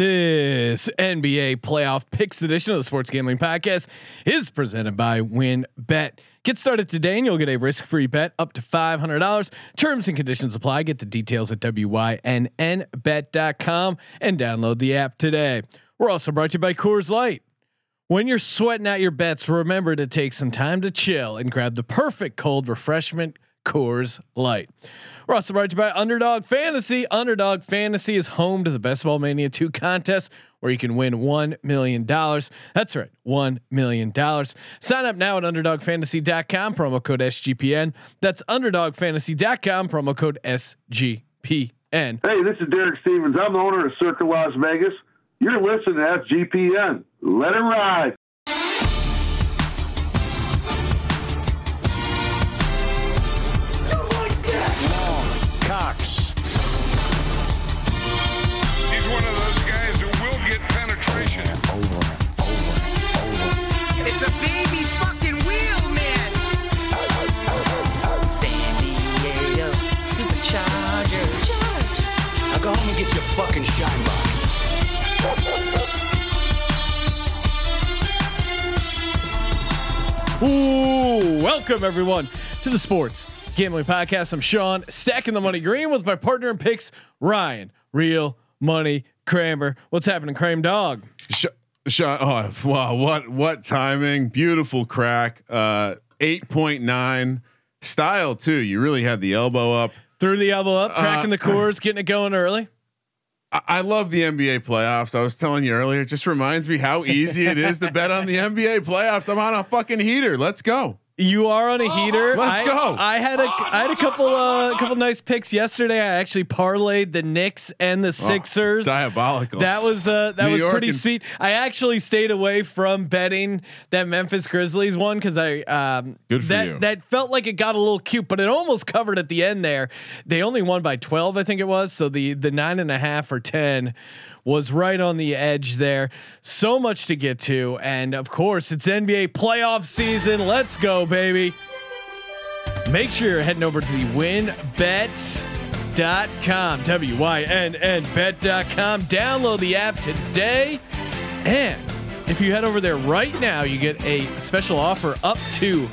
This NBA playoff picks edition of the Sports Gambling Podcast is presented by WynnBET. Get started today and you'll get a risk free bet up to $500. Terms and conditions apply. Get the details at WYNNBet.com and download the app today. We're also brought to you by Coors Light. When you're sweating out your bets, remember to take some time to chill and grab the perfect cold refreshment, Coors Light. We're also brought to you by Underdog Fantasy. Underdog Fantasy is home to the Best Ball Mania 2 contest where you can win $1 million. That's right, $1 million. Sign up now at UnderdogFantasy.com, promo code SGPN. That's UnderdogFantasy.com, promo code SGPN. Hey, this is Derek Stevens. I'm the owner of Circa Las Vegas. You're listening to SGPN. Let it ride. Fucking shine box. Ooh, welcome everyone to the Sports Gambling Podcast. I'm Sean, stacking the money green with my partner in picks, Ryan, Real Money Kramer. What's happening, Kramer Dog? Sh- sh- oh wow! What what timing? Beautiful crack. Uh, eight point nine style too. You really had the elbow up. Threw the elbow up, cracking Uh, the Coors, getting it going early. I, love the NBA playoffs. I was telling you earlier. It just reminds me how easy it is to bet on the NBA playoffs. I'm on a fucking heater. Let's go. You are on a heater. Let's I, go. I had a I had a couple uh couple nice picks yesterday. I actually parlayed the Knicks and the Sixers. Diabolical. That was uh that New was York pretty sweet. I actually stayed away from betting that Memphis Grizzlies one because I um Good for that you. that felt like it got a little cute, but it almost covered at the end there. They only won by twelve, I think it was. So the the nine and a half or ten was right on the edge there. So much to get to, and of course it's NBA playoff season. Let's go, baby. Make sure you're heading over to the winbets.com, W Y N N bet.com. Download the app today. And if you head over there right now, you get a special offer up to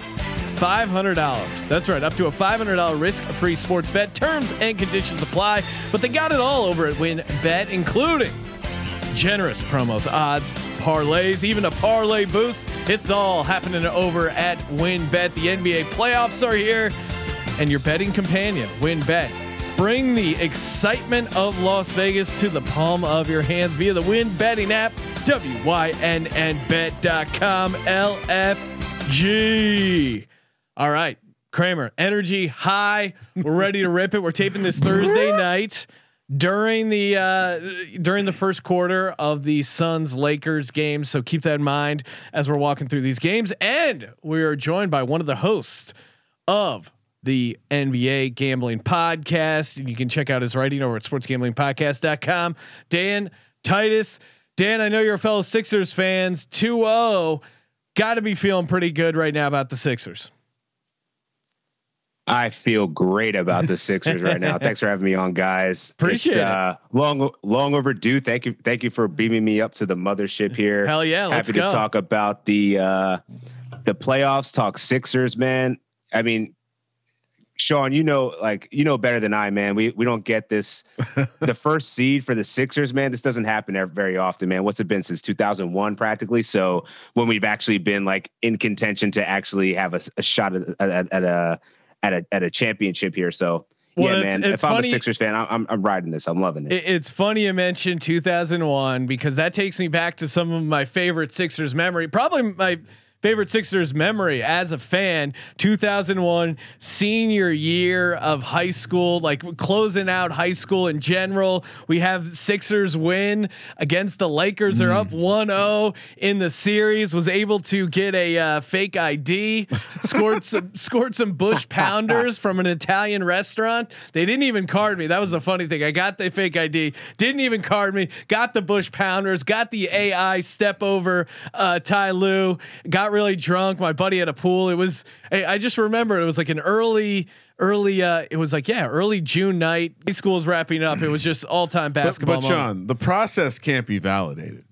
$500. That's right, up to a $500 risk free sports bet. Terms and conditions apply, but they got it all over at WynnBET, including generous promos, odds, parlays, even a parlay boost. It's all happening over at WynnBET. The NBA playoffs are here, and your betting companion, WynnBET. Bring the excitement of Las Vegas to the palm of your hands via the Win Betting app, WYNNBet.com, LFG. All right, Kramer, energy high. We're ready to rip it. We're taping this Thursday night during the uh, during the first quarter of the Suns Lakers game. So keep that in mind as we're walking through these games. And we are joined by one of the hosts of the NBA Gambling Podcast. And you can check out his writing over at sportsgamblingpodcast.com. Dan Titus. Dan, I know you're a fellow Sixers fans. 2-0. Got to be feeling pretty good right now about the Sixers. I feel great about the Sixers right now. Thanks for having me on, guys. Appreciate it. Uh, long, long overdue. Thank you, thank you for beaming me up to the mothership here. Hell yeah, let's Happy go. to talk about the uh, the playoffs. Talk Sixers, man. I mean, Sean, you know, like you know better than I, man. We we don't get this. the first seed for the Sixers, man. This doesn't happen very often, man. What's it been since 2001, practically? So when we've actually been like in contention to actually have a, a shot at, at, at a at a at a championship here. So Well, yeah, man. it's if I'm a Sixers fan, I'm, I'm I'm riding this. I'm loving it. It- It's funny you mentioned 2001 because that takes me back to some of my favorite Sixers memory. Probably my favorite Sixers memory as a fan 2001 senior year of high school like closing out high school in general. We have Sixers win against the Lakers. They're up 1-0 in the series was able to get a uh, fake ID scored some scored some bush pounders from an Italian restaurant. They didn't even card me. That was the funny thing. I got the fake ID didn't even card me. Got the bush pounders. Got the AI step over uh, Ty Lue. Got rid really drunk. My buddy had a pool. It was I, I just remember it was like an early early uh it was like yeah early June night. High school's wrapping up. It was just all time But, basketball. but moment. Sean, the process can't be validated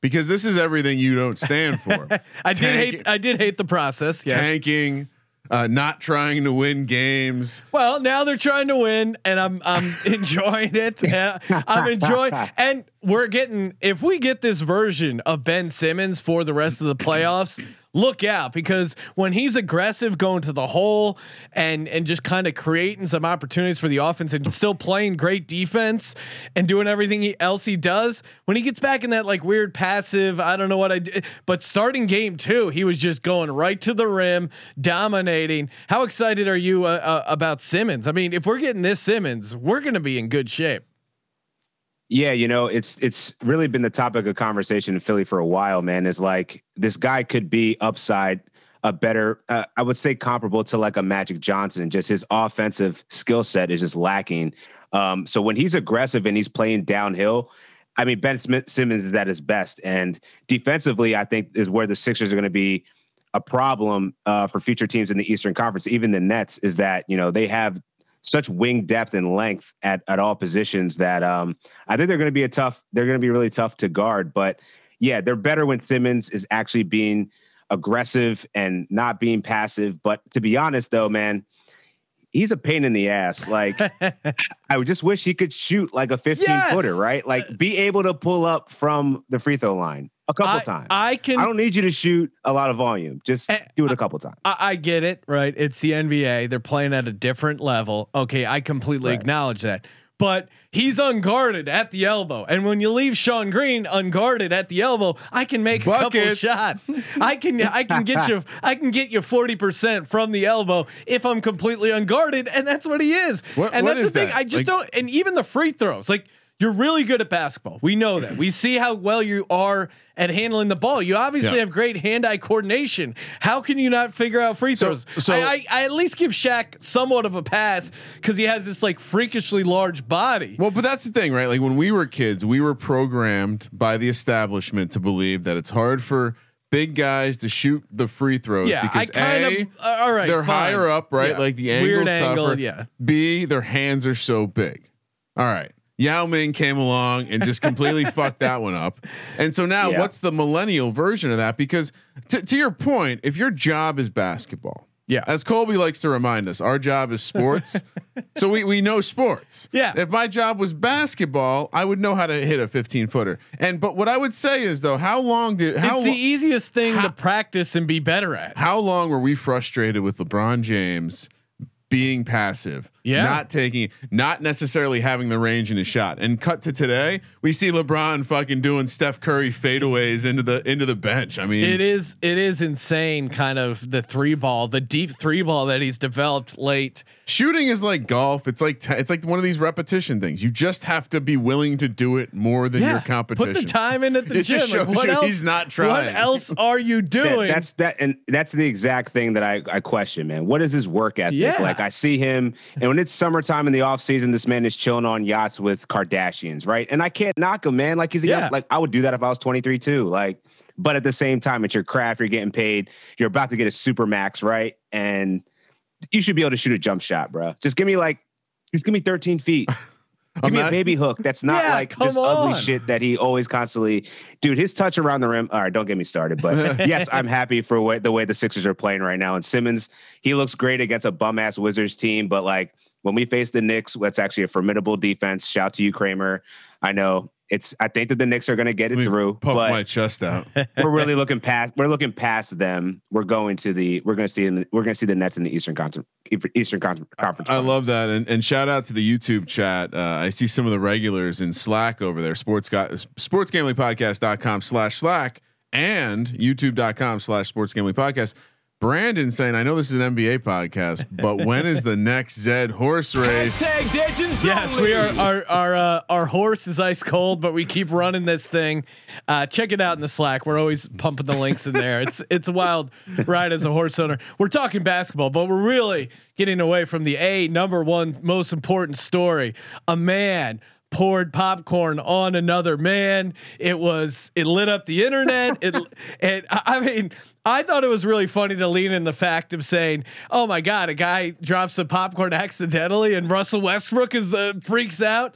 because this is everything you don't stand for. I did hate I did hate the process. Yes. tanking, uh, not trying to win games. Well, now they're trying to win, and I'm I'm enjoying it. Uh, I'm enjoying, and we're getting. If we get this version of Ben Simmons for the rest of the playoffs, look out because when he's aggressive, going to the hole, and and just kind of creating some opportunities for the offense, and still playing great defense and doing everything he, else he does, when he gets back in that like weird passive, I don't know what I did, but starting game two, he was just going right to the rim, dominating. How excited are you uh, uh, about Simmons? I mean, if we're getting this Simmons, we're going to be in good shape. Yeah, you know, it's it's really been the topic of conversation in Philly for a while, man. Is like this guy could be upside a better, uh, I would say comparable to like a Magic Johnson. Just his offensive skill set is just lacking. Um, so when he's aggressive and he's playing downhill, I mean Ben Smith Simmons is at his best, and defensively, I think is where the Sixers are going to be a problem uh, for future teams in the Eastern Conference. Even the Nets is that you know they have such wing depth and length at at all positions that um, I think they're going to be a tough. They're going to be really tough to guard. But yeah, they're better when Simmons is actually being aggressive and not being passive. But to be honest, though, man. He's a pain in the ass. Like, I would just wish he could shoot like a 15 Yes! footer, right? Like, be able to pull up from the free throw line a couple I, times. I can. I don't need you to shoot a lot of volume. Just Eh, do it a couple times. I, I get it, right? It's the NBA. They're playing at a different level. Okay, I completely Right. acknowledge that. But he's unguarded at the elbow, and when you leave Sean Green unguarded at the elbow, I can make a couple Buckets. shots. I can, I can get you, I can get you forty percent from the elbow if I'm completely unguarded, and that's what he is. What- and what that's is the thing. I just Like- don't. And even the free throws, like you're really good at basketball. We know that. We see how well you are at handling the ball. You obviously Yeah. have great hand-eye coordination. How can you not figure out free throws? so- I, I, I at least give Shaq somewhat of a pass because he has this like freakishly large body. Well, but that's the thing, right? Like when we were kids, we were programmed by the establishment to believe that it's hard for big guys to shoot the free throws Yeah, I because kind a, of- uh, all right, they're fine. higher up, right? Yeah. Like the Weird angle's angle, tougher. yeah. B, their hands are so big. All right. Yao Ming came along and just completely fucked that one up. And so now Yeah. what's the millennial version of that? Because to, to your point, if your job is basketball, Yeah. as Colby likes to remind us, our job is sports. so we, we know sports. Yeah. If my job was basketball, I would know how to hit a 15 footer. And but what I would say is though, how long did how it's the lo- easiest thing to practice and be better at. how long were we frustrated with LeBron James being passive, Yeah. not taking, not necessarily having the range in his shot? And cut to today, we see LeBron fucking doing Steph Curry fadeaways into the into the bench. I mean, It is it is insane, kind of the three ball, the deep three ball that he's developed late. shooting is like golf. It's like t- it's like one of these repetition things. You just have to be willing to do it more than your competition. Put the time in at the It gym. just Like, what you else? he's not What else are you That- doing? that's that, and that's the exact thing that I, I question, man. What is his work ethic? Yeah. Like I see him, and when it's summertime in the off season, this man is chilling on yachts with Kardashians, right? And I can't knock him, man. Like he's a Yeah. young, like I would do that if I was 23 too. Like, but at the same time, it's your craft. You're getting paid. You're about to get a super max, right? And you should be able to shoot a jump shot, bro. Just give me like, just give me 13 feet. Give me a baby hook. That's not Yeah, like this ugly shit that he always constantly. Dude, his touch around the rim. All right, don't get me started. But yes, I'm happy for what, the way the Sixers are playing right now. And Simmons, he looks great against a bum ass Wizards team. But like when we face the Knicks, that's actually a formidable defense. Shout to you, Kramer. I know it's. I think that the Knicks are going to get it Let through. Puff but my chest out. we're really looking past. We're looking past them. We're going to the. We're going to see. The, we're going to see the Nets in the Eastern Conference. Eastern Conference. I Final. love that, and, and shout out to the YouTube chat. Uh, I see some of the regulars in Slack over there. Sports got sportsgamblingpodcast.com slash Slack and YouTube.com slash sports gambling podcast. Brandon saying, I know this is an NBA podcast, but when is the next Zed horse race? Yes, we are. Our our uh, our horse is ice cold, but we keep running this thing. Uh, check it out in the Slack. We're always pumping the links in there. It's it's a wild ride as a horse owner. We're talking basketball, but we're really getting away from the a number one most important story. A man poured popcorn on another man. It was it lit up the internet. It and I I mean I thought it was really funny to lean in the fact of saying, "Oh my god, a guy drops the popcorn accidentally, and Russell Westbrook is the freaks out,"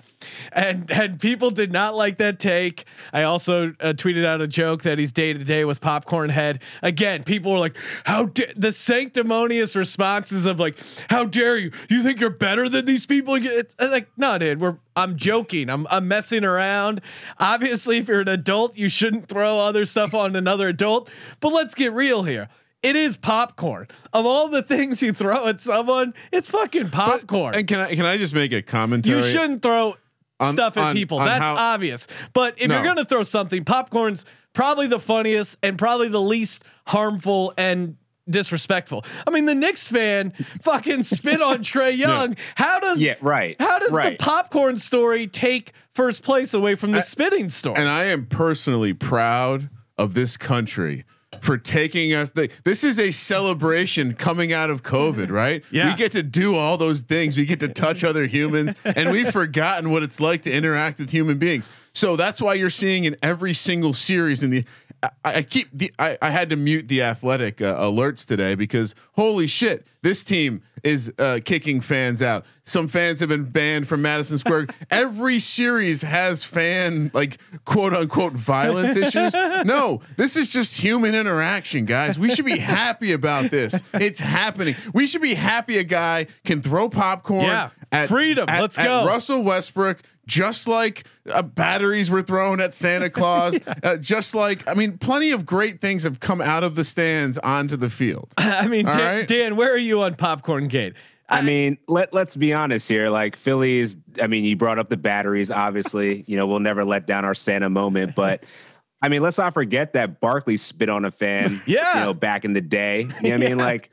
and and people did not like that take. I also uh, tweeted out a joke that he's day to day with popcorn head. Again, people were like, "How da-, the sanctimonious responses of like, how dare you? You think you're better than these people?" It's it's like, no, dude, we're I'm joking. I'm I'm messing around. Obviously, if you're an adult, you shouldn't throw other stuff on another adult. But let's get real here. It is popcorn. Of all the things you throw at someone, it's fucking popcorn. And can I can I just make a commentary? you shouldn't throw On- stuff at on- people. on That's how- obvious. But if you're gonna throw something, popcorn's probably the funniest and probably the least harmful and disrespectful. I mean, the Knicks fan fucking spit on Trey Young. How does Yeah, right, How does right. the popcorn story take first place away from the spitting story? and I am personally proud of this country for taking us. The, this is a celebration coming out of COVID, right? Yeah. we get to do all those things. We get to touch other humans, and we've forgotten what it's like to interact with human beings. So that's why you're seeing in every single series in the. I, I keep the. I, I had to mute the athletic uh, alerts today because holy shit, this team is uh, kicking fans out. Some fans have been banned from Madison Square. Every series has fan like quote unquote violence issues. No, this is just human interaction, guys. We should be happy about this. It's happening. We should be happy a guy can throw popcorn. Yeah. at- Freedom. at- Let's at go. Russell Westbrook, just like uh, batteries were thrown at Santa Claus, uh, just like I mean, plenty of great things have come out of the stands onto the field. I mean, Dan, right. Dan, where are you on Popcorn Gate? I mean, let let's be honest here. Like Phillies, I mean, you brought up the batteries. Obviously, you know we'll never let down our Santa moment, but I mean, let's not forget that Barkley spit on a fan. Yeah. you know, back in the day. You know what I mean, like,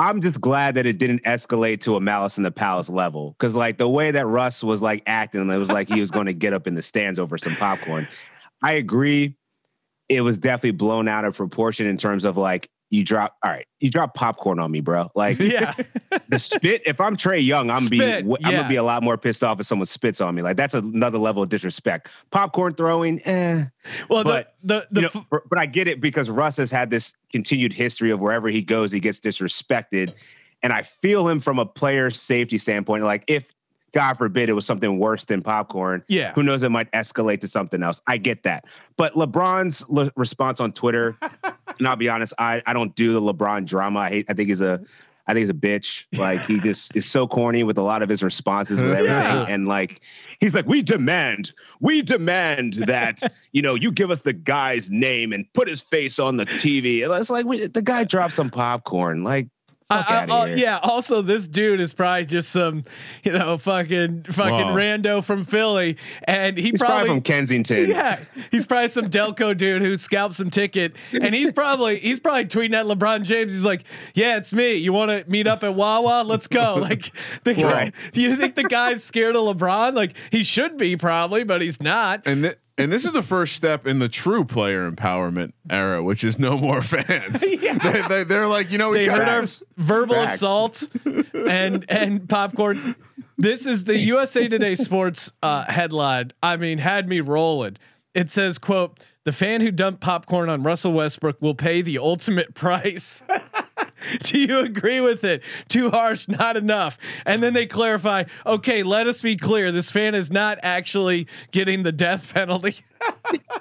I'm just glad that it didn't escalate to a Malice in the Palace level because, like, the way that Russ was like acting, it was like he was going to get up in the stands over some popcorn. I agree. It was definitely blown out of proportion in terms of like you drop. All right, you drop popcorn on me, bro. Like Yeah. the spit. If I'm Trey Young, I'm be Spit, I'm yeah. gonna be a lot more pissed off if someone spits on me. Like that's another level of disrespect. Popcorn throwing, eh. Well, But, the the, the You know, f- but I get it because Russ has had this continued history of wherever he goes, he gets disrespected, and I feel him from a player safety standpoint. Like if God forbid it was something worse than popcorn, Yeah. who knows? It might escalate to something else. I get that, but LeBron's le- response on Twitter, and I'll be honest, I I don't do the LeBron drama. I hate. I think he's a. I think he's a bitch. Like he just is so corny with a lot of his responses with everything. Yeah. And like he's like, we demand, we demand that you know you give us the guy's name and put his face on the TV. And it's like we, the guy dropped some popcorn. Like fuck I- I- uh, here. yeah. Also, this dude is probably just some, you know, fucking fucking Whoa. rando from Philly, and he he's probably, probably. from Kensington. yeah, he's probably some Delco dude who scalped some ticket, and he's probably he's probably tweeting at LeBron James. He's like, "Yeah, it's me. You want to meet up at Wawa? Let's go." Like, the guy, Right. do you think the guy's scared of LeBron? Like, he should be probably, but he's not. And th- and this is the first step in the true player empowerment era, which is no more fans. they, they, are like, you know, we They heard our verbal Facts. assault and and popcorn. This is the USA Today Sports uh, headline. I mean, had me rolling. It says, "quote The fan who dumped popcorn on Russell Westbrook will pay the ultimate price." Do you agree with it? Too harsh, not enough. And then they clarify, okay, let us be clear. This fan is not actually getting the death penalty.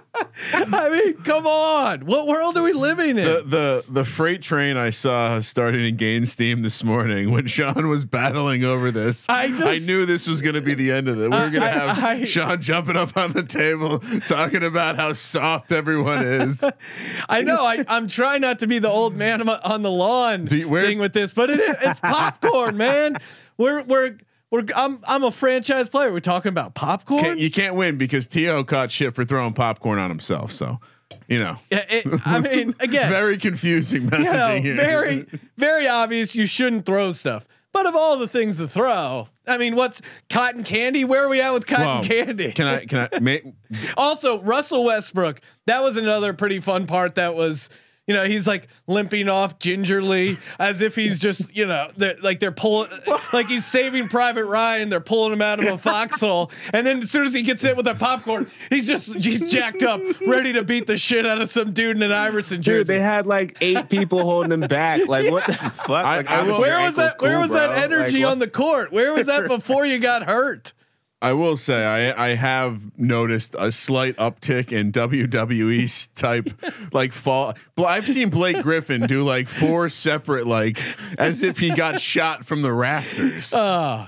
I mean, come on. What world are we living in? the, the the freight train I saw started in gain steam this morning when Sean was battling over this. I just- knew this was going to be the end of it. We are going to have I- Sean jumping up on the table talking about how soft everyone is. I know. I, I'm trying not to be the old man on- the lawn you- thing with this, but it it's popcorn, man. We're we're we're I'm I'm a franchise player. We're talking about popcorn. Can't, you can't win because To caught shit for throwing popcorn on himself. So, you know, Yeah, it- I mean, again, very confusing you messaging know, here. very very obvious. You shouldn't throw stuff. But of all the things to throw, I mean, what's cotton candy? Where are we at with cotton Well, candy? Can I? Can I? May, Also, Russell Westbrook. That was another pretty fun part. That was, You know, he's like limping off gingerly as if he's just, you know, they're, like they're pulling, like he's saving Private Ryan. They're pulling him out of a foxhole, and then as soon as he gets hit with that popcorn, he's just he's jacked up, ready to beat the shit out of some dude in an Iverson jersey. Dude, they had like eight people holding him back. Like what the fuck? I- Like, I will- obviously where was that? ankle's where cool, was that energy Like, on the court? Where was that before you got hurt? I will say I I have noticed a slight uptick in WWE type like fall. Bl- I've seen Blake Griffin do like four separate like as if he got shot from the rafters. Uh,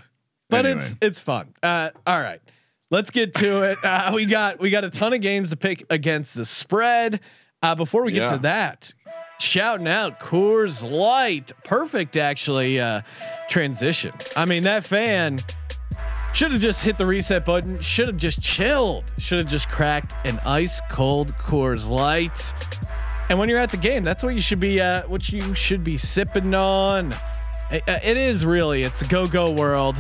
but Anyway. it's it's fun. Uh, all right, let's get to it. Uh, we got we got a ton of games to pick against the spread. Uh, before we get Yeah. to that, shouting out Coors Light, perfect actually. Uh, transition. I mean that fan should have just hit the reset button. Should have just chilled. Should have just cracked an ice cold Coors Light. And when you're at the game, that's what you should be. Uh, what you should be sipping on. It, uh, it is really. It's a go-go world.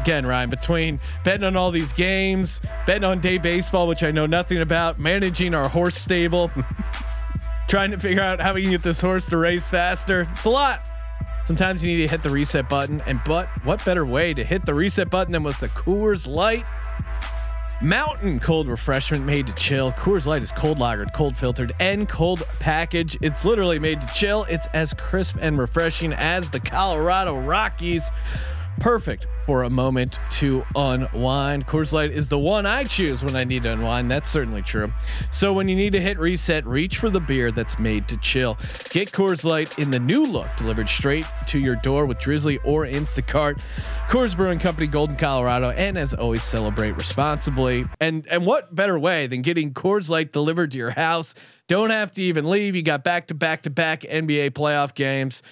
Again, Ryan, between betting on all these games, betting on day baseball, which I know nothing about, managing our horse stable, trying to figure out how we can get this horse to race faster. It's a lot. Sometimes you need to hit the reset button, and but what better way to hit the reset button than with the Coors Light Mountain cold refreshment made to chill. Coors Light is cold lagered, cold filtered, and cold package. It's literally made to chill. It's as crisp and refreshing as the Colorado Rockies. Perfect for a moment to unwind. Coors Light is the one I choose when I need to unwind. That's certainly true. So when you need to hit reset, reach for the beer that's made to chill. Get Coors Light in the new look delivered straight to your door with Drizzly or Instacart. Coors Brewing Company, Golden, Colorado, and as always, celebrate responsibly. And and what better way than getting Coors Light delivered to your house? Don't have to even leave. You got back to back to back NBA playoff games.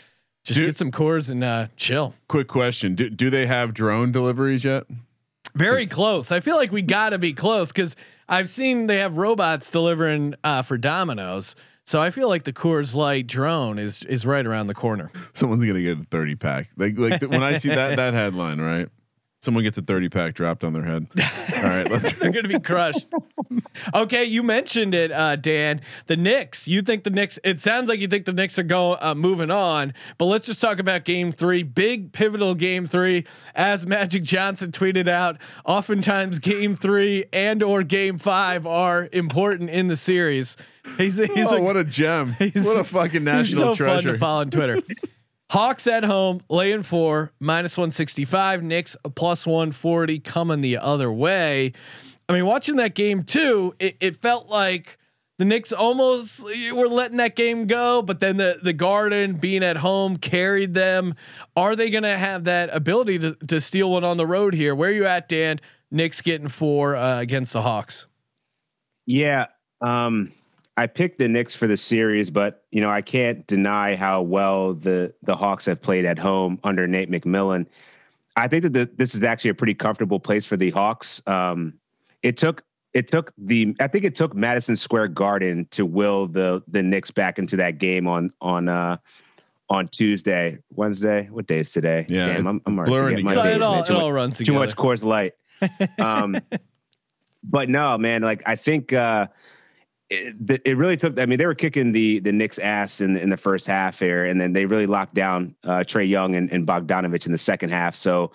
Just Dude. get some Coors and uh, chill. Quick question: Do, do they have drone deliveries yet? Very close. I feel like we got to be close because I've seen they have robots delivering uh, for Domino's. So I feel like the Coors Light drone is is right around the corner. Someone's gonna get a thirty pack. Like like when I see that that headline, right? Someone gets a thirty pack dropped on their head. All right, let's. They're gonna be crushed. okay, you mentioned it, uh, Dan. The Knicks. You think the Knicks? It sounds like you think the Knicks are going uh, moving on. But let's just talk about Game Three. Big pivotal Game Three, as Magic Johnson tweeted out. Oftentimes, Game Three and or Game Five are important in the series. He's he's oh, like, what a gem! he's- What a fucking national so fun treasure! to follow on Twitter. Hawks at home, laying four, minus 165. Knicks plus 140 coming the other way. I mean, watching that game too, it, it felt like the Knicks almost were letting that game go, but then the the Garden being at home carried them. Are they going to have that ability to, to steal one on the road here? Where are you at, Dan? Knicks getting four uh, against the Hawks. Yeah. Um, I picked the Knicks for the series, but you know I can't deny how well the the Hawks have played at home under Nate McMillan. I think that the, this is actually a pretty comfortable place for the Hawks. Um, it took it took the I think it took Madison Square Garden to will the the Knicks back into that game on on uh, on Tuesday, Wednesday. What day is today? Yeah, Damn, I'm, I'm already blurring forgetting my days, it all, man. it Too much- all runs too much Coors Light. Um, but no, man, like I think uh, it, it really took. I mean, they were kicking the the Knicks' ass in in the first half here, and then they really locked down uh, Trey Young and, and Bogdanovich in the second half. So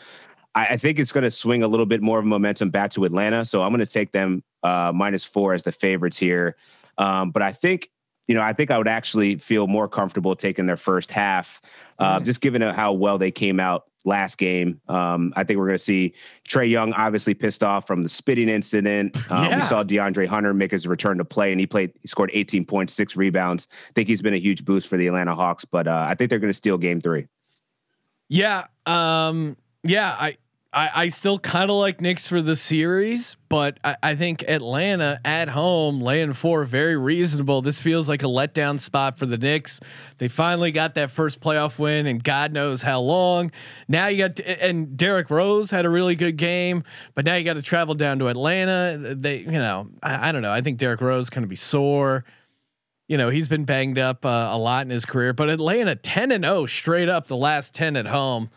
I, I think it's going to swing a little bit more of momentum back to Atlanta. So I'm going to take them uh, minus four as the favorites here. Um, but I think. You know, I think I would actually feel more comfortable taking their first half, uh, just given how well they came out last game. Um, I think we're going to see Trey Young obviously pissed off from the spitting incident. Um, Yeah. We saw DeAndre Hunter make his return to play, and he played. He scored 18 points, six rebounds. I think he's been a huge boost for the Atlanta Hawks. But uh, I think they're going to steal Game Three. Yeah. Um, yeah. I, I, I still kind of like Knicks for the series, but I, I think Atlanta at home laying four very reasonable. This feels like a letdown spot for the Knicks. They finally got that first playoff win, and God knows how long. Now you got and Derrick Rose had a really good game, but now you got to travel down to Atlanta. They, you know, I, I don't know. I think Derrick Rose going to be sore you know he's been banged up uh, a lot in his career but atlanta 10 and 0 straight up the last 10 at home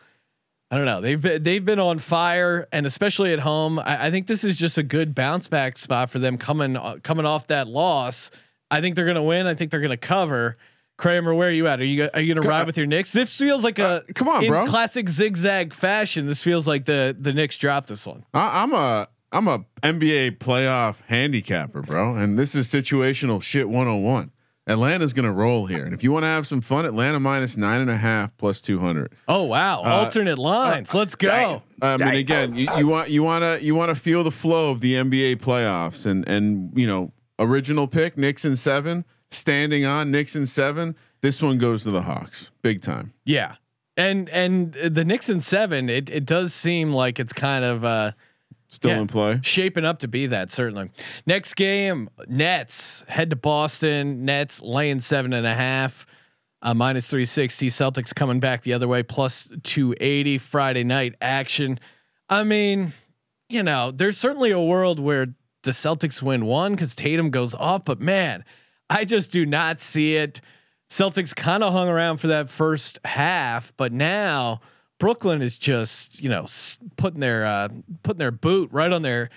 i don't know they've been they've been on fire and especially at home i, I think this is just a good bounce back spot for them coming uh, coming off that loss i think they're going to win i think they're going to cover Kramer, where are you at? Are you are you gonna ride with your Knicks? This feels like a Uh, come on, in bro. classic zigzag fashion. This feels like the the Knicks dropped this one. I, I'm a I'm a NBA playoff handicapper, bro, and this is situational shit 101. Atlanta's gonna roll here, and if you want to have some fun, Atlanta minus nine and a half plus 200. Oh wow, alternate lines. Let's go. I mean, again, you, you want you want to you want to feel the flow of the NBA playoffs, and and you know, original pick Knicks in seven, standing on Knicks in seven. This one goes to the Hawks, big time. Yeah, and and the Knicks in seven. It it does seem like it's kind of. uh Still Yeah. in play. shaping up to be that certainly. Next game, Nets head to Boston. Nets laying seven and a half, uh, minus three sixty. Celtics coming back the other way, plus two eighty. Friday night action. I mean, you know, there's certainly a world where the Celtics win one because Tatum goes off, but man, I just do not see it. Celtics kind of hung around for that first half, but now Brooklyn is just you know putting their uh, putting their boot right on their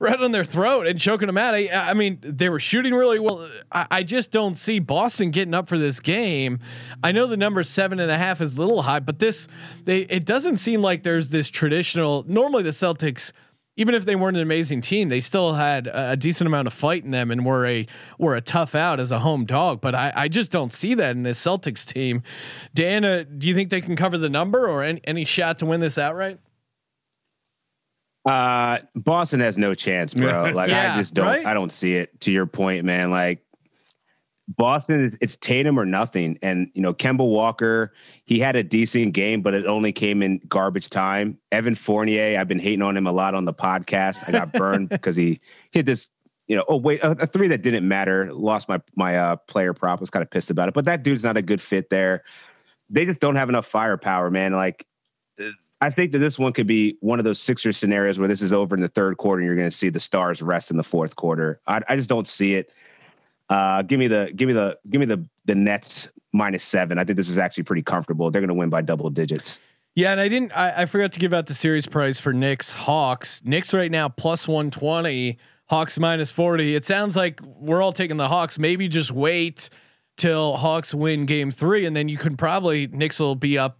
right on their throat and choking them out. I, I mean, they were shooting really well. I, I just don't see Boston getting up for this game. I know the number seven and a half is a little high, but this they it doesn't seem like there's this traditional. Normally, the Celtics even if they weren't an amazing team, they still had a, a decent amount of fight in them and were a were a tough out as a home dog. But I, I just don't see that in this Celtics team. Dan, uh, do you think they can cover the number or any, any shot to win this outright? Uh, Boston has no chance, bro. Like Yeah, I just don't. right? I don't see it. To your point, man. Like Boston is it's Tatum or nothing. And you know, Kemba Walker, he had a decent game, but it only came in garbage time. Evan Fournier, I've been hating on him a lot on the podcast. I got burned because he hit this. You know, oh wait, a, a three that didn't matter. Lost my my uh, player prop. Was kind of pissed about it, but that dude's not a good fit there. They just don't have enough firepower, man. Like I think that this one could be one of those Sixers scenarios where this is over in the third quarter and you're going to see the stars rest in the fourth quarter. I, I just don't see it. Uh, give me the give me the give me the the Nets minus seven. I think this is actually pretty comfortable. They're going to win by double digits. Yeah, and I didn't. I, I forgot to give out the series price for Knicks Hawks. Knicks right now plus one twenty. Hawks minus forty. It sounds like we're all taking the Hawks. Maybe just wait till Hawks win Game Three, and then you can probably Knicks will be up.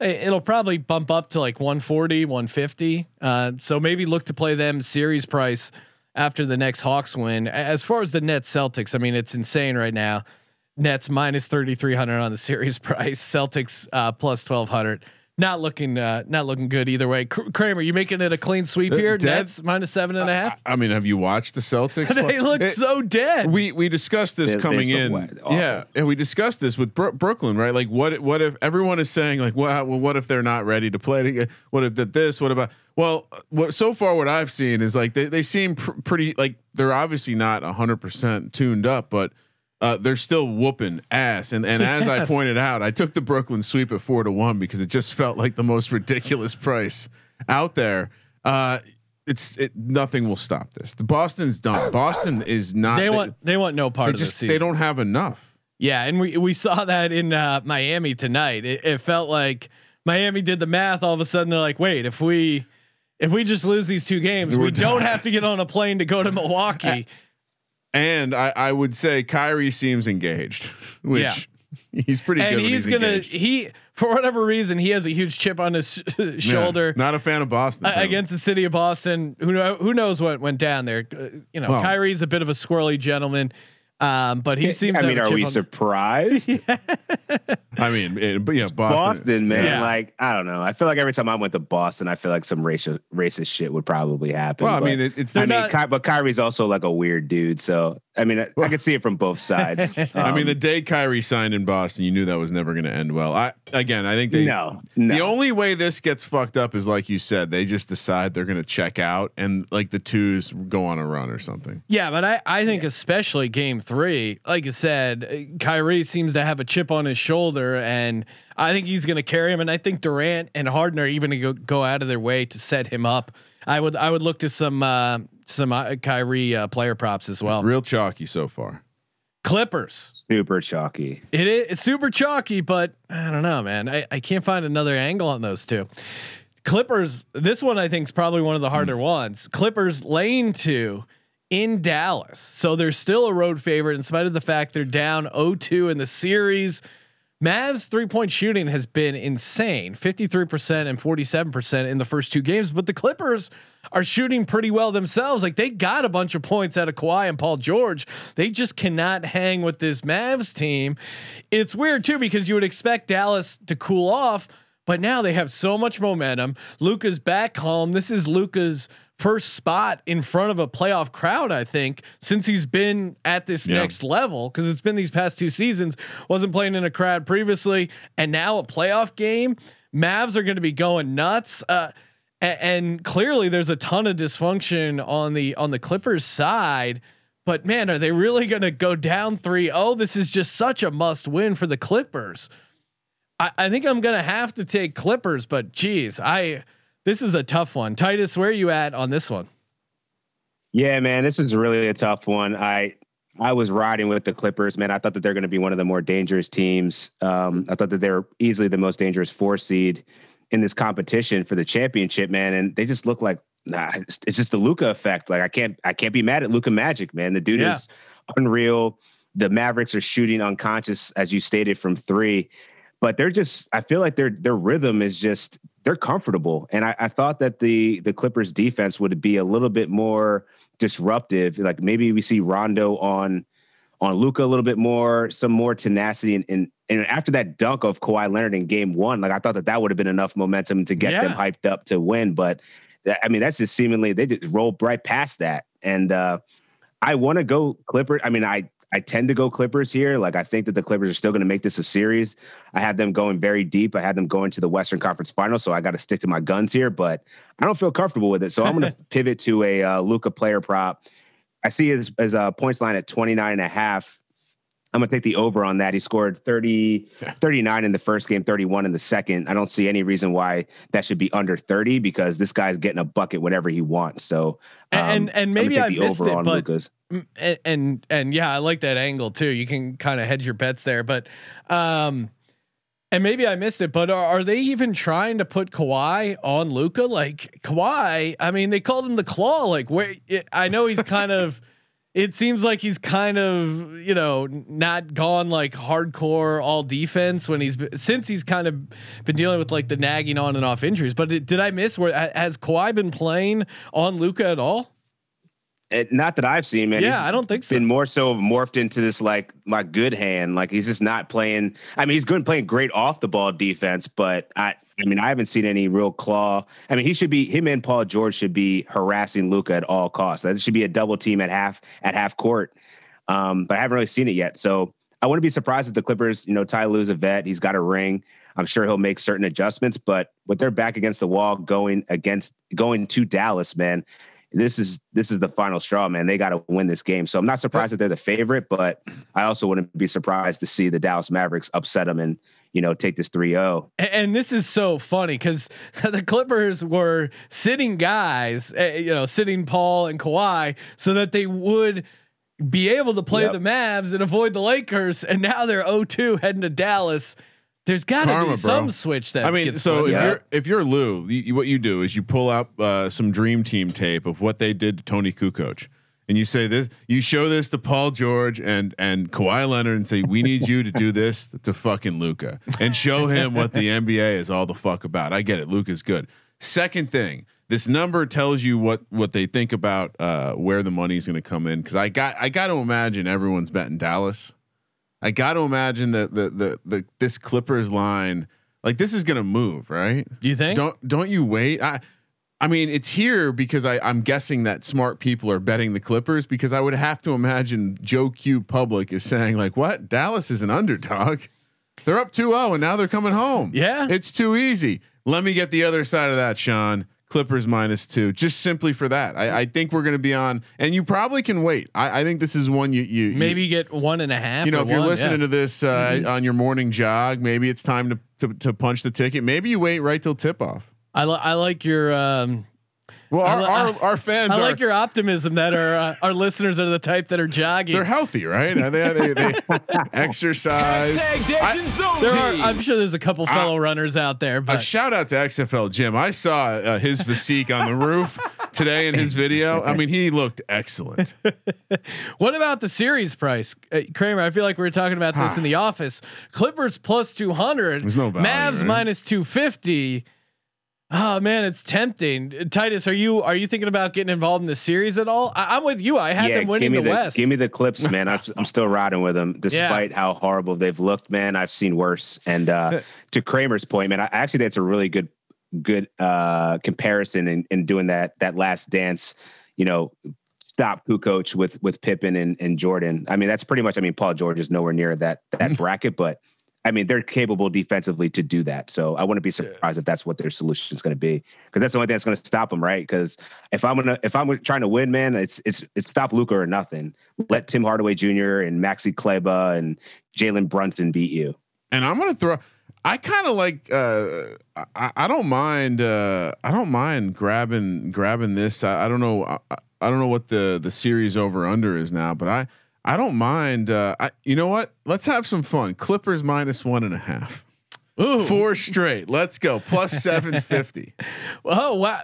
eh, It'll probably bump up to like 140, 150. Uh, so maybe look to play them series price after the next Hawks win. As far as the Nets Celtics, I mean it's insane right now. Nets minus 3300 on the series price. Celtics uh, plus 1200. Not looking, uh, not looking good either way. Kramer, you making it a clean sweep Uh, here? dead- Nets minus seven and a half. I mean, have you watched the Celtics? they look It- so dead. we we discussed this They- they coming still in. went. Yeah, and we discussed this with Bro- Brooklyn, right? Like, what what if everyone is saying like, well, well, what if they're not ready to play? What if that this? What about? Well, what so far what I've seen is like they they seem pr- pretty like they're obviously not hundred percent tuned up, but. Uh, they're still whooping ass, and and as I pointed out, I took the Brooklyn sweep at four to one because it just felt like the most ridiculous price out there. Uh, it's it, nothing will stop this. The Boston's done. Boston is not. they want, they want no part they of just this season. they don't have enough. Yeah, and we we saw that in uh, Miami tonight. It, it felt like Miami did the math. All of a sudden, they're like, "Wait, if we if we just lose these two games, We're we don't have to get on a plane to go to Milwaukee." And I, I would say Kyrie seems engaged, which he's pretty and good. he's, he's gonna engaged. he for whatever reason he has a huge chip on his Yeah, shoulder. not a fan of Boston uh, against the city of Boston. Who know who knows what went down there? Uh, you know, Well- Kyrie's a bit of a squirrely gentleman, um, but he seems. I mean, are we on- surprised? I mean, it, but yeah, Boston. Boston, man. Yeah. Like I don't know. I feel like every time I went to Boston, I feel like some racist racist shit would probably happen. Well, I mean, it, it's. I the- mean, not- Ky- but Kyrie's also like a weird dude. So I mean, I, I could see it from both sides. I mean, Um, the day Kyrie signed in Boston, you knew that was never going to end well. I again, I think they. no, no. The only way this gets fucked up is like you said, they just decide they're going to check out, and like the twos go on a run or something. Yeah, but I, I think especially game three, like I said, uh, Kyrie seems to have a chip on his shoulder, and I think he's going to carry him. And I think Durant and Harden are even going to go, go out of their way to set him up. I would I would look to some uh, some uh, Kyrie uh, player props as well. Real chalky so far. Clippers. super chalky. It is it's super chalky, but I don't know, man. I, I can't find another angle on those two. Clippers. This one I think is probably one of the harder ones. Clippers lane two in Dallas. So they're still a road favorite in spite of the fact they're down 0-2 in the series. Mavs three point shooting has been insane 53% and 47% in the first two games, but the Clippers are shooting pretty well themselves. Like they got a bunch of points out of Kawhi and Paul George. They just cannot hang with this Mavs team. It's weird too because you would expect Dallas to cool off, but now they have so much momentum. Luka's back home. This is Luka's first spot in front of a playoff crowd, I think, since he's been at this Yeah. next level. Because it's been these past two seasons, wasn't playing in a crowd previously, and now a playoff game. Mavs are going to be going nuts. Uh, and clearly there's a ton of dysfunction on the on the Clippers side. But man, are they really going to go down 3-0? This is just such a must win for the Clippers. I, I think I'm gonna have to take Clippers, but geez, I this is a tough one. Titus, where are you at on this one? Yeah, man, this is really a tough one. I I was riding with the Clippers, man. I thought that they're going to be one of the more dangerous teams. Um, I thought that they're easily the most dangerous four seed in this competition for the championship, man. And they just look like nah, it's, it's just the Luka effect. Like I can't I can't be mad at Luka Magic, man. The dude Yeah. is unreal. The Mavericks are shooting unconscious, as you stated, from three. But they're just I feel like their their rhythm is just they're comfortable. And I, I thought that the the Clippers defense would be a little bit more disruptive. Like maybe we see Rondo on on Luka a little bit more, some more tenacity, and and, and after that dunk of Kawhi Leonard in Game One, like I thought that that would have been enough momentum to get them hyped up to win. But that, I mean, that's just seemingly they just rolled right past that. And uh, I want to go Clippers. I mean, I I tend to go Clippers here. Like I think that the Clippers are still going to make this a series. I have them going very deep. I had them going to the Western Conference Final, so I got to stick to my guns here. But I don't feel comfortable with it, so I'm going to pivot to a uh, Luka player prop. I see his, his uh, points line at 29 and a half. I'm going to take the over on that. He scored 30, 39 in the first game, 31 in the second. I don't see any reason why that should be under 30 because this guy's getting a bucket whenever he wants. So, um, And- and maybe I missed it, but- Luka's. And, and and yeah, I like that angle too. You can kind of hedge your bets there, but um, and maybe I missed it, but are, are they even trying to put Kawhi on Luka? Like Kawhi, I mean, they called him the claw. Like, where I know he's kind of. It seems like he's kind of, you know, not gone like hardcore all defense when he's since he's kind of been dealing with like the nagging on and off injuries. But it, did I miss where has Kawhi been playing on Luka at all? It, not that I've seen, man. Yeah, He's I don't think so. Been more so morphed into this like my good hand. Like he's just not playing. I mean, he's good playing great off the ball defense, but I, I mean, I haven't seen any real claw. I mean, he should be him and Paul George should be harassing Luka at all costs. That should be a double team at half at half court. Um, but I haven't really seen it yet. So I wouldn't be surprised if the Clippers, you know, Ty Lue's a vet. He's got a ring. I'm sure he'll make certain adjustments. But with their back against the wall, going against going to Dallas, man, this is this is the final straw, man. They got to win this game. So I'm not surprised that they're the favorite, but I also wouldn't be surprised to see the Dallas Mavericks upset them and you know take this oh. 3-0. A- And this is so funny because the Clippers were sitting guys, uh, you know, sitting Paul and Kawhi, so that they would be able to play Yep. the Mavs and avoid the Lakers. And now they're 0-2 heading to Dallas. There's got to Karma, be bro. some switch that. I mean, gets so if. Yeah. you're if you're Lue, you, you- what you do is you pull out uh, some dream team tape of what they did to Toni Kukoc, and you say this. You show this to Paul George and and Kawhi Leonard, and say, "We need you to do this to fucking Luka, and show him what the NBA is all the fuck about." I get it. Luka's good. Second thing, this number tells you what what they think about uh, where the money's going to come in. Because I got I got to imagine everyone's betting Dallas. I got to imagine that the, the the this Clippers line, like this is gonna move, right? Do you think? Don't don't you wait? I I mean, it's here because I I'm guessing that smart people are betting the Clippers because I would have to imagine Joe Q Public is saying like, what Dallas is an underdog. They're up 2-0 and now they're coming home. Yeah. It's too easy. Let me get the other side of that, Sean. Clippers minus two, just simply for that. I, I think we're going to be on, and you probably can wait. I, I think this is one you you you- maybe get one and a half. you know, if you're one, listening yeah. to this uh, on your morning jog, maybe it's time to, to to punch the ticket. Maybe you wait right till tip off. I, li- I like your um, Well, our li- our, our fans I are like your optimism that our uh, our listeners are the type that are jogging. they're healthy, right? They, they, they exercise. I- There are, I'm sure there's a couple fellow runners out there, a but shout out to XFL Jim. I saw uh, his physique on the roof today in his video. I mean, he looked excellent. What about the series price, uh, Kramer? I feel like we were talking about this in the office. Clippers plus two hundred. There's no value, Mavs right? minus two fifty. Oh man, it's tempting. Titus, are you are you thinking about getting involved in the series at all? I, I'm with you. I had them winning the, the West. Give me the clips, man. I'm, I'm still riding with them, despite how horrible they've looked, man. I've seen worse. And uh, to Kramer's point, man, I actually think it's a really good, good uh, comparison in, in doing that that last dance. You know, stop who coach with with Pippen and, and Jordan. I mean, that's pretty much. I mean, Paul George is nowhere near that that bracket, but I mean, they're capable defensively to do that. So I wouldn't be surprised if that's what their solution is going to be, because that's the only thing that's going to stop them, right? Because if I'm gonna if I'm trying to win, man, it's it's it's stop Luka or nothing. Let Tim Hardaway Jr. and Maxi Kleber and Jalen Brunson beat you. and I'm gonna throw. I kind of like. Uh, I, I don't mind. Uh, I don't mind grabbing grabbing this. I, I don't know. I, I don't know what the the series over under is now, but I I don't mind. Uh, I you know what? Let's have some fun. Clippers minus one and a half. Ooh. Four straight. Let's go. Plus seven fifty. Oh wow.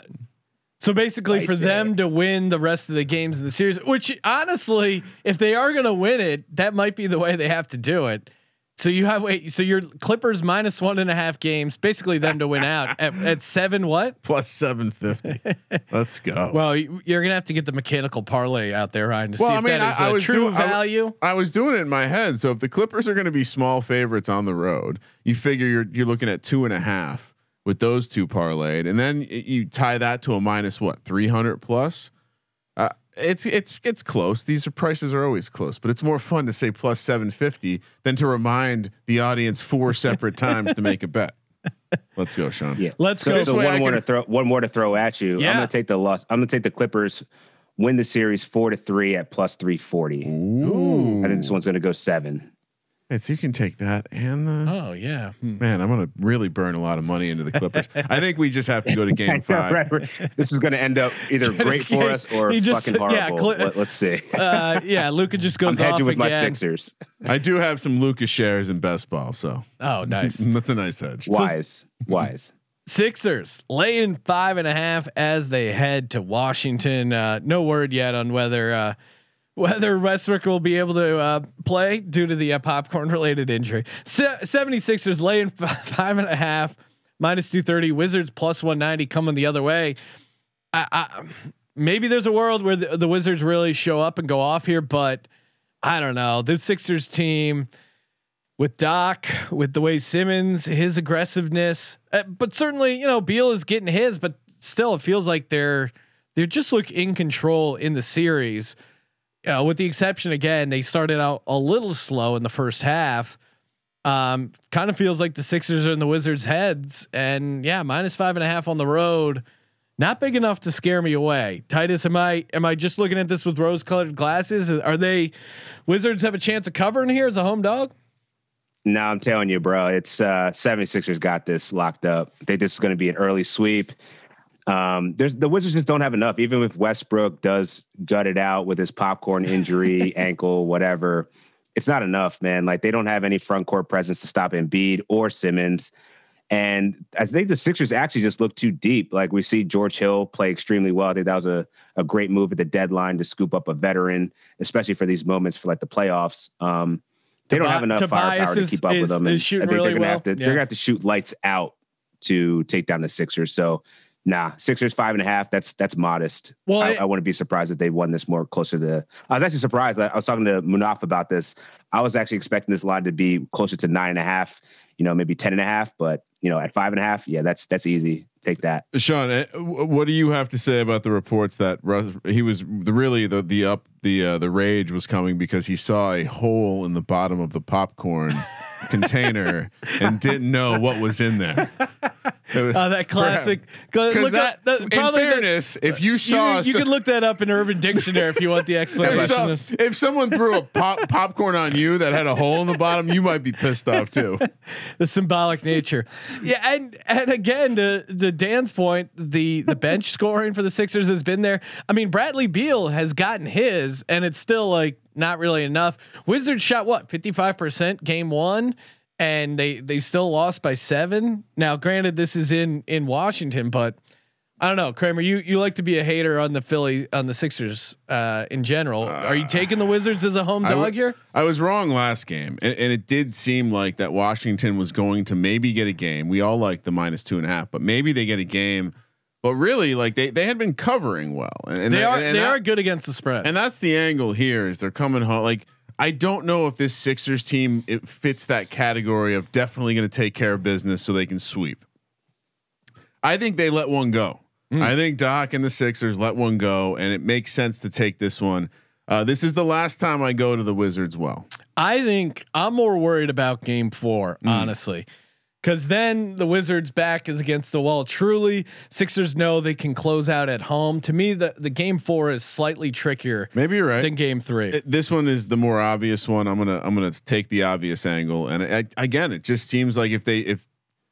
So basically, for them to win the rest of the games in the series, which honestly, if they are going to win it, that might be the way they have to do it. So you have wait. So your Clippers minus one and a half games, basically them to win out at, at seven. What? Plus seven fifty. Let's go. Well, you- you're gonna have to get the mechanical parlay out there, Ryan, to Well, see I if mean, that is I- I a was true doing- I- value. I was doing it in my head. So if the Clippers are going to be small favorites on the road, you figure you're you're looking at two and a half with those two parlayed, and then you tie that to a minus what three hundred plus. It's it's it's close. These are prices are always close, but it's more fun to say plus seven fifty than to remind the audience four separate times to make a bet. Let's go, Sean. Yeah. Let's so, go. So one I more can- to throw. One more to throw at you. Yeah. I'm gonna take the loss. I'm gonna take the Clippers. Win the series four to three at plus three forty. Ooh. I think this one's gonna go seven. Hey, so you can take that and the. Oh yeah. Hmm. Man, I'm gonna really burn a lot of money into the Clippers. I think we just have to go to Game Five. Right, right. This is going to end up either great for us or just- fucking yeah, horrible. Cli- Let, us see. Uh, yeah, Luka just goes I'm goes off hedging with my. Sixers. I do have some Luka shares in best ball, so Oh, nice. that's a nice hedge. Wise, wise. Sixers laying five and a half as they head to Washington. Uh, no word yet on whether uh, whether Westbrook will be able to uh, play due to the uh, popcorn related injury. Se- 76ers laying five and a half minus 230. Wizards plus 190 coming the other way. I, I, maybe there's a world where the, the Wizards really show up and go off here, but I don't know. This Sixers team with Doc, with the way Simmons, his aggressiveness, uh, but certainly you know Beal is getting his, but still it feels like they're they just look in control in the series. Uh, with the exception again, they started out a little slow in the first half. Um, kind of feels like the Sixers are in the Wizards' heads, and yeah, minus five and a half on the road, not big enough to scare me away. Titus, am I am I just looking at this with rose-colored glasses? Are they Wizards have a chance of covering here as a home dog? No, I'm telling you, bro. It's uh 76ers got this locked up. I think this is going to be an early sweep. Um, there's the Wizards just don't have enough. Even if Westbrook does gut it out with his popcorn injury, ankle, whatever, it's not enough, man. Like they don't have any front court presence to stop Embiid or Simmons. And I think the Sixers actually just look too deep. Like we see George Hill play extremely well. I think that was a, a great move at the deadline to scoop up a veteran, especially for these moments for like the playoffs. Um, they don't have enough Tobias firepower to keep up is- with them. and I think really they're gonna well. have to Yeah. they're gonna have to shoot lights out to take down the Sixers. So nah, Sixers five and a half. That's that's modest. Well, I, it- I wouldn't be surprised if they won this more closer to. I was actually surprised. I, I was talking to Munaf about this. I was actually expecting this line to be closer to nine and a half. You know, maybe ten and a half. But you know, at five and a half, yeah, that's that's easy. Take that. Sean, eh, what do you have to say about the reports that Russ, he was the really the the up the uh, the rage was coming because he saw a hole in the bottom of the popcorn container and didn't know what was in there. Uh, that classic. Because look that, at- that- in fairness, if you you, saw you so- can look that up in Urban Dictionary if you want the if, explanation. so- if someone threw a pop, popcorn on you that had a hole in the bottom, you might be pissed off too. the symbolic nature. Yeah, and and again to to Dan's point, the the bench scoring for the Sixers has been there. I mean, Bradley Beal has gotten his, and it's still like not really enough. Wizards shot what fifty five percent game one. And they they still lost by seven. Now, granted, this is in in Washington, but I don't know, Kramer. You you like to be a hater on the Philly on the Sixers uh, in general. Are you taking the Wizards as a home dog w- here? I was wrong last game, and, and it did seem like that Washington was going to maybe get a game. We all like the minus two and a half, but maybe they get a game. But really, like they they had been covering well, and, and They are and they that- are good against the spread. And that's the angle here is they're coming home. Like I don't know if this Sixers team it fits that category of definitely going to take care of business so they can sweep. I think they let one go. I think Doc and the Sixers let one go, and it makes sense to take this one. Uh, this is the last time I go to the Wizards. Well, I think I'm more worried about game four, Mm. honestly. Cause then the Wizards back is against the wall. Truly, Sixers know they can close out at home. To me, the, the game four is slightly trickier maybe you're right. than game three. It- this one is the more obvious one. I'm gonna I'm gonna take the obvious angle, and I, again, it just seems like if they if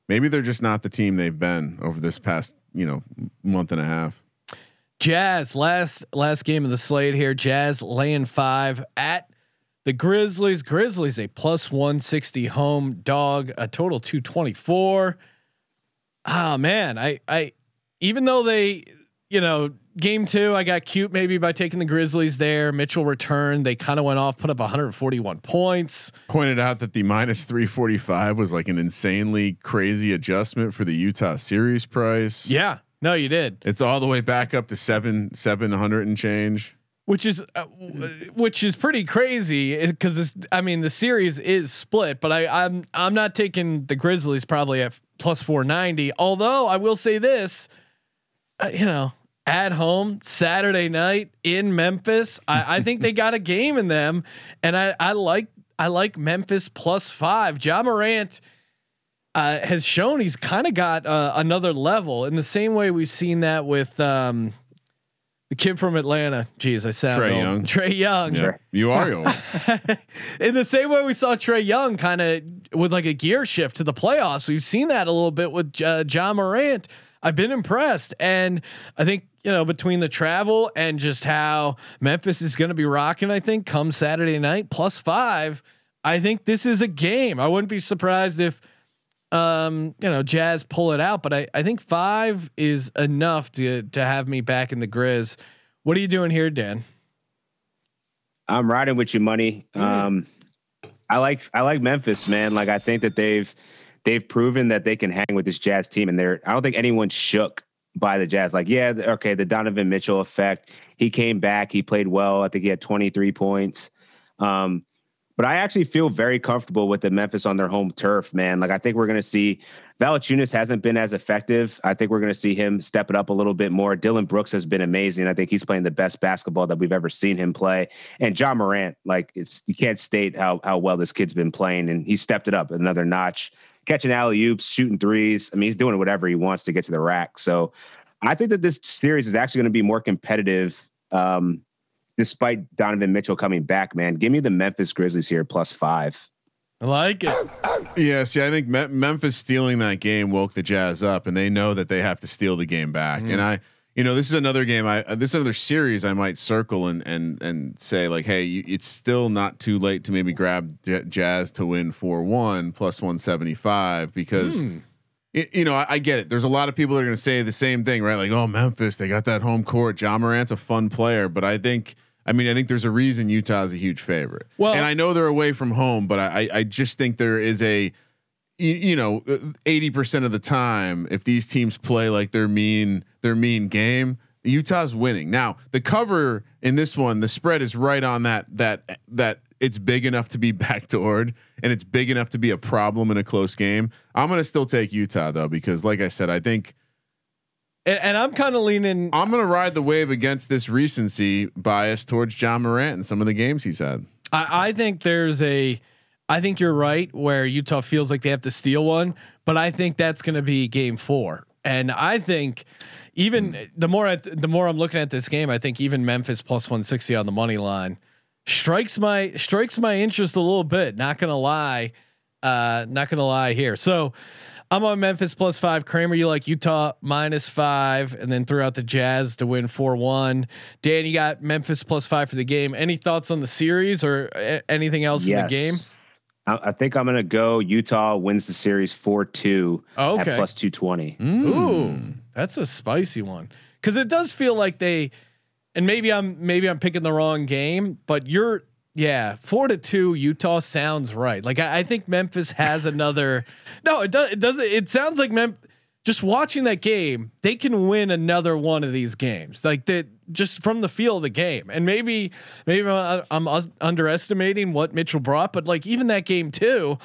maybe they're just not the team they've been over this past you know month and a half. Jazz last last game of the slate here. Jazz laying five at the Grizzlies. Grizzlies a plus one sixty home dog, a total two twenty four. Oh ah, man, I I even though they you know game two I got cute maybe by taking the Grizzlies there. Mitchell returned. They kind of went off, put up one hundred forty one points. Pointed out that the minus three forty five was like an insanely crazy adjustment for the Utah series price. Yeah, no, you did. it's all the way back up to seven seven hundred and change. Which is uh, which is pretty crazy because this I mean the series is split, but I I'm I'm not taking the Grizzlies probably at plus 490. Although I will say this, uh, you know, at home Saturday night in Memphis, I, I think they got a game in them, and I I like I like Memphis plus five. Ja Morant. Uh, has shown he's kind of got uh, another level in the same way we've seen that with um, the kid from Atlanta. Jeez, I sound Trae old. Young. Trae Young. Yeah, you are old. In the same way we saw Trae Young kind of with like a gear shift to the playoffs, we've seen that a little bit with uh, Ja Morant. I've been impressed, and I think you know between the travel and just how Memphis is going to be rocking. I think come Saturday night plus five. I think this is a game. I wouldn't be surprised if um, you know, Jazz pull it out, but I, I think five is enough to to have me back in the Grizz. What are you doing here, Dan? I'm riding with you, money. Um, I like I like Memphis, man. Like I think that they've they've proven that they can hang with this Jazz team, and they're I don't think anyone's shook by the Jazz. Like, yeah, okay, the Donovan Mitchell effect. He came back, he played well. I think he had 23 points. Um, but I actually feel very comfortable with the Memphis on their home turf, man. Like I think we're going to see Valanciunas hasn't been as effective. I think we're going to see him step it up a little bit more. Dillon Brooks has been amazing. I think he's playing the best basketball that we've ever seen him play. And Ja Morant, like it's you can't state how how well this kid's been playing, and he stepped it up another notch, catching alley oops, shooting threes. I mean, he's doing whatever he wants to get to the rack. So I think that this series is actually going to be more competitive. Um, despite Donovan Mitchell coming back, man, give me the Memphis Grizzlies here plus five. I like it. Yeah, see, I think Me- Memphis stealing that game woke the Jazz up, and they know that they have to steal the game back. And I, you know, this is another game. I uh, this is another series I might circle and and and say like, hey, you, it's still not too late to maybe grab J- Jazz to win four one plus one seventy five because. it- you know, I, I get it. There's a lot of people that are going to say the same thing, right? Like, oh, Memphis, they got that home court. Ja Morant's a fun player, but I think, I mean, I think there's a reason Utah's a huge favorite. Well- and I know they're away from home, but I, I, I just think there is a, you, you know, eighty percent of the time, if these teams play like their mean, their mean game, Utah's winning. Now, the cover in this one, the spread is right on that that that it's big enough to be backdoored and it's big enough to be a problem in a close game. I'm gonna still take Utah though because, like I said, I think And, and I'm kind of leaning. I'm gonna ride the wave against this recency bias towards Ja Morant and some of the games he's had. I, I think there's a. I think you're right where Utah feels like they have to steal one, but I think that's going to be game four. And I think even the more I th- the more I'm looking at this game, I think even Memphis plus 160 on the money line strikes my strikes my interest a little bit. Not gonna lie, uh, not gonna lie here. So I'm on Memphis plus five. Kramer, you like Utah minus five, and then threw out the Jazz to win four one. Dan, you got Memphis plus five for the game. Any thoughts on the series or a- anything else in the game? I, I think I'm going to go Utah wins the series 4 2 Oh, at okay. plus 220. Mm. Ooh, that's a spicy one because it does feel like they, and maybe I'm maybe I'm picking the wrong game, but you're yeah four to two Utah sounds right. Like I, I think Memphis has another. no, it does. It doesn't. It sounds like Mem. Just watching that game, they can win another one of these games. Like that, just from the feel of the game, and maybe maybe I'm, I'm underestimating what Mitchell brought, but like even that game too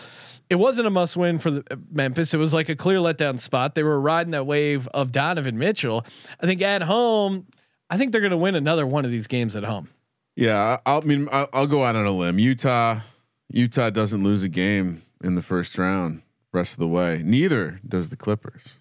it wasn't a must win for the, uh, Memphis. It was like a clear letdown spot. They were riding that wave of Donovan Mitchell. I think at home, I think they're going to win another one of these games at home. Yeah, I, I mean, I'll, I'll go out on a limb. Utah, Utah doesn't lose a game in the first round. Rest of the way, neither does the Clippers.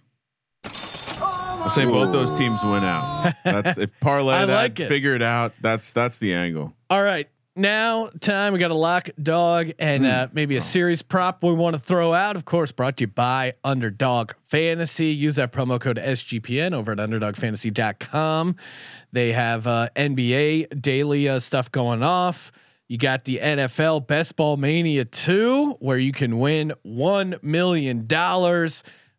I say both those teams win out. That's if parlay I that, like figure it out. That's that's the angle. All right. Now, time we got a lock dog and uh, maybe a series prop we want to throw out. Of course, brought to you by Underdog Fantasy. Use that promo code SGPN over at underdogfantasy.com. They have uh, NBA daily uh, stuff going off. You got the NFL Best Ball Mania 2, where you can win $1 million.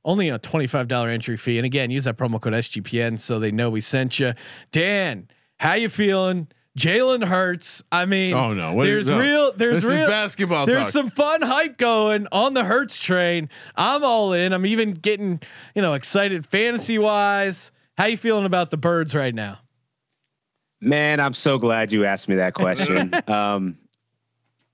Only a $25 entry fee. And again, use that promo code SGPN so they know we sent you. Dan, how you feeling? Jalen Hurts. I mean, Oh, no. What- there's no. real. There's This is real basketball There's talk. some fun hype going on the Hurts train. I'm all in. I'm even getting you know excited fantasy wise. How you feeling about the birds right now? Man, I'm so glad you asked me that question. um,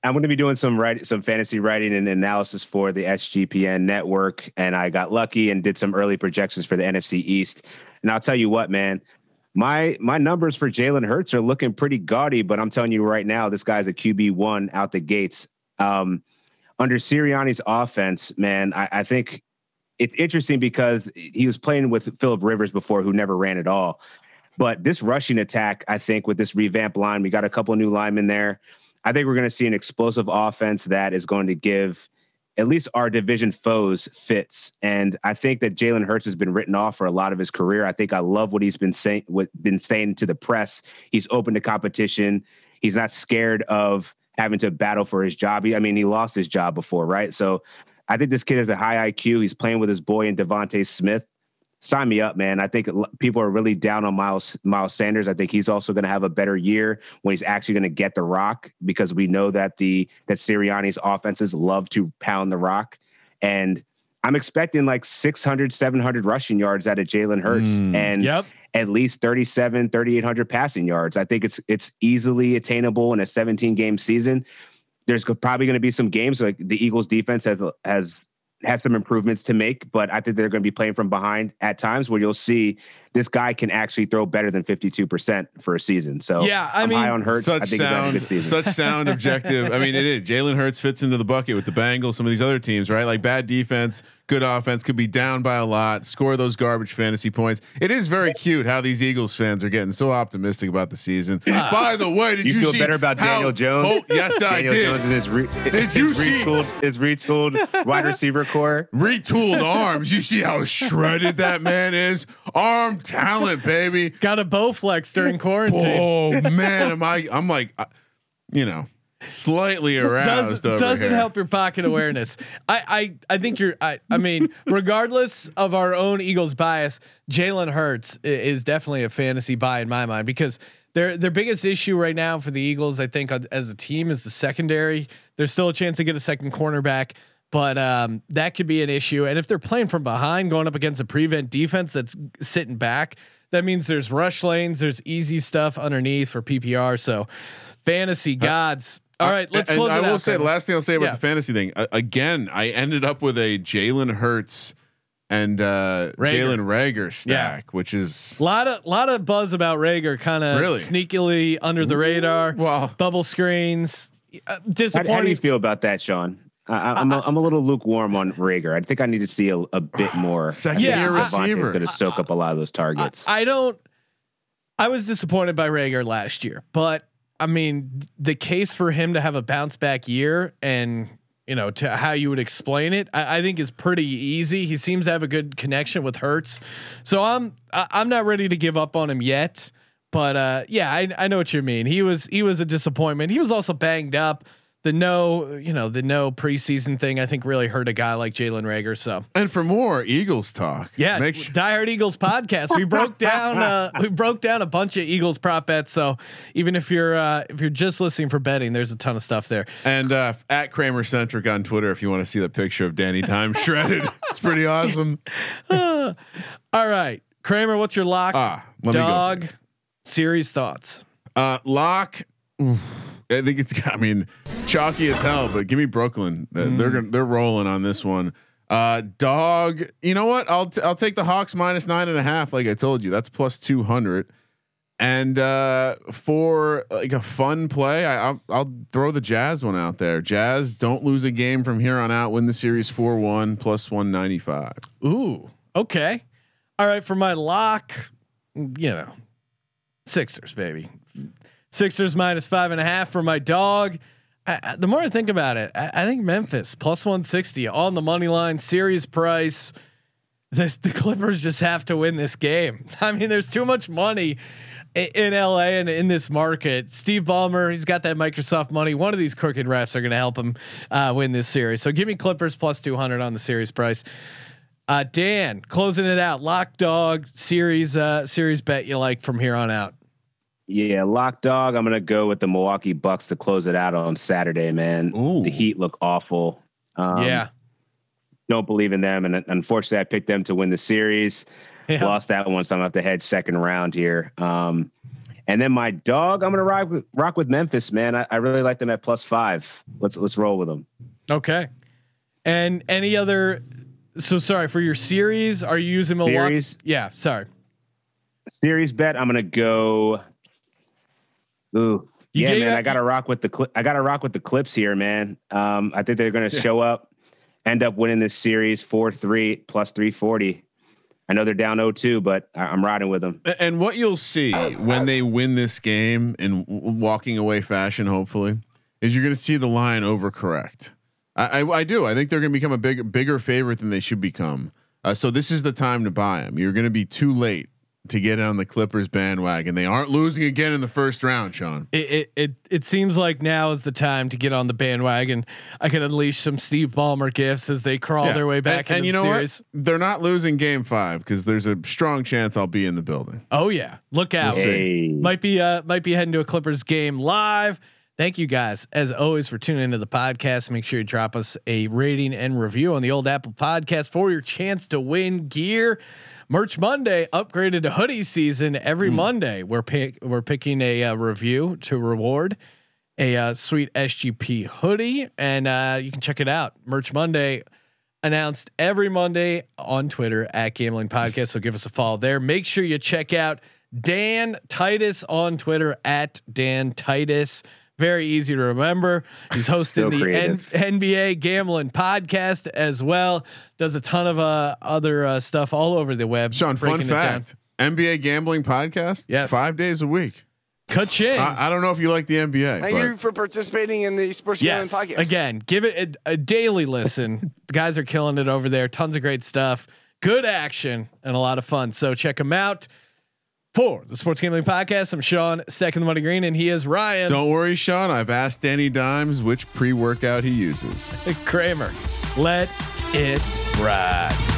I'm going to be doing some write, some fantasy writing and analysis for the SGPN network, and I got lucky and did some early projections for the NFC East. And I'll tell you what, man, my my numbers for Jalen Hurts are looking pretty gaudy, but I'm telling you right now, this guy's a QB one out the gates. Um, under Sirianni's offense, man, I, I think it's interesting because he was playing with Philip Rivers before, who never ran at all. But this rushing attack, I think, with this revamped line, we got a couple new linemen there. I think we're going to see an explosive offense that is going to give at least our division foes fits. And I think that Jalen Hurts has been written off for a lot of his career. I think I love what he's been saying, what been saying to the press. He's open to competition. He's not scared of having to battle for his job. I mean, he lost his job before, right? So I think this kid has a high IQ. He's playing with his boy in DeVonta Smith sign me up, man. I think people are really down on Miles Miles Sanders. I think he's also going to have a better year when he's actually going to get the rock because we know that the that Sirianni's offenses love to pound the rock, and I'm expecting like 600, 700 rushing yards out of Jalen Hurts Mm. and Yep. at least 37, 3800 passing yards. I think it's it's easily attainable in a 17 game season. There's probably going to be some games like the Eagles defense has has has some improvements to make, but I think they're going to be playing from behind at times where you'll see this guy can actually throw better than 52% for a season. So Yeah, I I'm mean, high on Hurts. I Such think he's a sound, good season. such sound objective. I mean, it is. Jalen Hurts fits into the bucket with the Bengals. Some of these other teams, right? Like bad defense, good offense, could be down by a lot, score those garbage fantasy points. It is very cute how these Eagles fans are getting so optimistic about the season. by the way, did you you, feel see better about how- Daniel oh, Jones? Oh, yes, I Daniel did. Jones is his re- Did you his see- retooled, his retooled wide receiver core? Retooled arms. You see how shredded that man is. Arm talent, baby. Got a bow flex during quarantine. Oh man, am I? I'm like, you know, slightly aroused. over doesn't here. help your pocket awareness. I, I I think you're. I I mean, regardless of our own Eagles bias, Jalen Hurts is definitely a fantasy buy in my mind because their their biggest issue right now for the Eagles, I think, as a team, is the secondary. There's still a chance to get a second cornerback. But um, that could be an issue, and if they're playing from behind, going up against a prevent defense that's sitting back, that means there's rush lanes, there's easy stuff underneath for PPR. So, fantasy gods. All right, let's And close I will out. say the last thing I'll say about Yeah. the fantasy thing. Uh, again, I ended up with a Jalen Hurts and uh, Reagor. Jalen Reagor stack, which is a lot of lot of buzz about Reagor, kind of Really? sneakily under the radar. well. Bubble screens, uh, How, how do you feel about that, Sean? I, I- I'm, a, I'm a little lukewarm on Reagor. I think I need to see a, a bit more. Second I think year DeVonta's receiver. going to soak up a lot of those targets. I, I don't. I was disappointed by Reagor last year, but I mean, the case for him to have a bounce back year and you know to how you would explain it, I, I think is pretty easy. He seems to have a good connection with Hurts, so I'm I, I'm not ready to give up on him yet. But uh, yeah, I, I know what you mean. He was he was a disappointment. He was also banged up. The no, you know, the no preseason thing, I think really hurt a guy like Jalen Reagor. So And for more Eagles talk, yeah, make sure. Die Hard Eagles podcast. We broke down, uh, we broke down a bunch of Eagles prop bets. So even if you're uh, if you're just listening for betting, there's a ton of stuff there. And uh, at Kramer Centric on Twitter, if you want to see the picture of Danny Time shredded, it's pretty awesome. All right, Kramer, what's your lock? Ah, let me go. dog series thoughts. Uh, lock. oof, I think it's. I mean, chalky as hell. But give me Brooklyn. Uh, They're gonna, they're rolling on this one. Uh, dog. You know what? I'll t- I'll take the Hawks minus nine and a half. Like I told you, that's plus two hundred. And uh, for like a fun play, I, I'll, I'll throw the Jazz one out there. Jazz don't lose a game from here on out. Win the series four one plus one ninety five. Ooh, okay. All right, for my lock, you know, Sixers, baby. Sixers minus five and a half for my dog. I, the more I think about it, I, I think Memphis plus one sixty on the money line, series price. This, the Clippers just have to win this game. I mean, there's too much money i- in LA and in this market. Steve Ballmer, he's got that Microsoft money. One of these crooked refs are going to help him uh, win this series. So give me Clippers plus 200 on the series price. Uh, Dan, closing it out. Lock dog series uh, series bet you like from here on out. Yeah, lock dog. I'm gonna go with the Milwaukee Bucks to close it out on Saturday, man. Ooh. The Heat look awful. Um, yeah. don't believe in them, and unfortunately, I picked them to win the series. Yeah. Lost that one, so I'm gonna have to head second round here. Um, and then my dog, I'm gonna rock with, rock with Memphis, man. I, I really like them at plus five. Let's let's roll with them. Okay. And any other? So sorry for your series. Are you using Milwaukee? Series? Yeah. Sorry. Series bet, I'm gonna go. Ooh, You yeah, man. I gotta rock with the Cli- I gotta rock with the Clips here, man. Um, I think they're gonna show up, end up winning this series four three plus three forty. I know they're down 0-2, but I- I'm riding with them. And what you'll see when they win this game in walking away fashion, hopefully, is you're going to see the line overcorrect. I, I, I do. I think they're going to become a big, bigger favorite than they should become. Uh, so this is the time to buy them. You're going to be too late to get on the Clippers bandwagon. They aren't losing again in the first round, Sean. It, it it it seems like now is the time to get on the bandwagon. I can unleash some Steve Ballmer gifts as they crawl Yeah. their way back and, and you the know series. what? They're not losing Game Five because there's a strong chance I'll be in the building. Oh yeah, look out! We'll. Hey, might be uh might be heading to a Clippers game live. Thank you guys as always for tuning into the podcast. Make sure you drop us a rating and review on the old Apple Podcast for your chance to win gear. Merch Monday upgraded to hoodie season every Monday. We're pick, we're picking a uh, review to reward a uh, sweet SGP hoodie, and uh, you can check it out. Merch Monday announced every Monday on Twitter at Gambling Podcast. So give us a follow there. Make sure you check out Dan Titus on Twitter at Dan Titus. Very easy to remember. He's hosting So the N- NBA Gambling Podcast as well. Does a ton of uh, other uh, stuff all over the web. Sean, fun breaking down. fact: NBA gambling podcast. Yes. five days a week. Ka-ching. I, I don't know if you like the NBA. Thank but you for participating in the Sports Gambling Podcast. Again, give it a, a daily listen. the guys are killing it over there. Tons of great stuff, good action, and a lot of fun. So check them out. For the Sports Gambling Podcast, I'm Sean, second the money green, and he is Ryan Don't worry, Sean. I've asked Danny Dimes which pre-workout he uses. Kramer. Let it ride.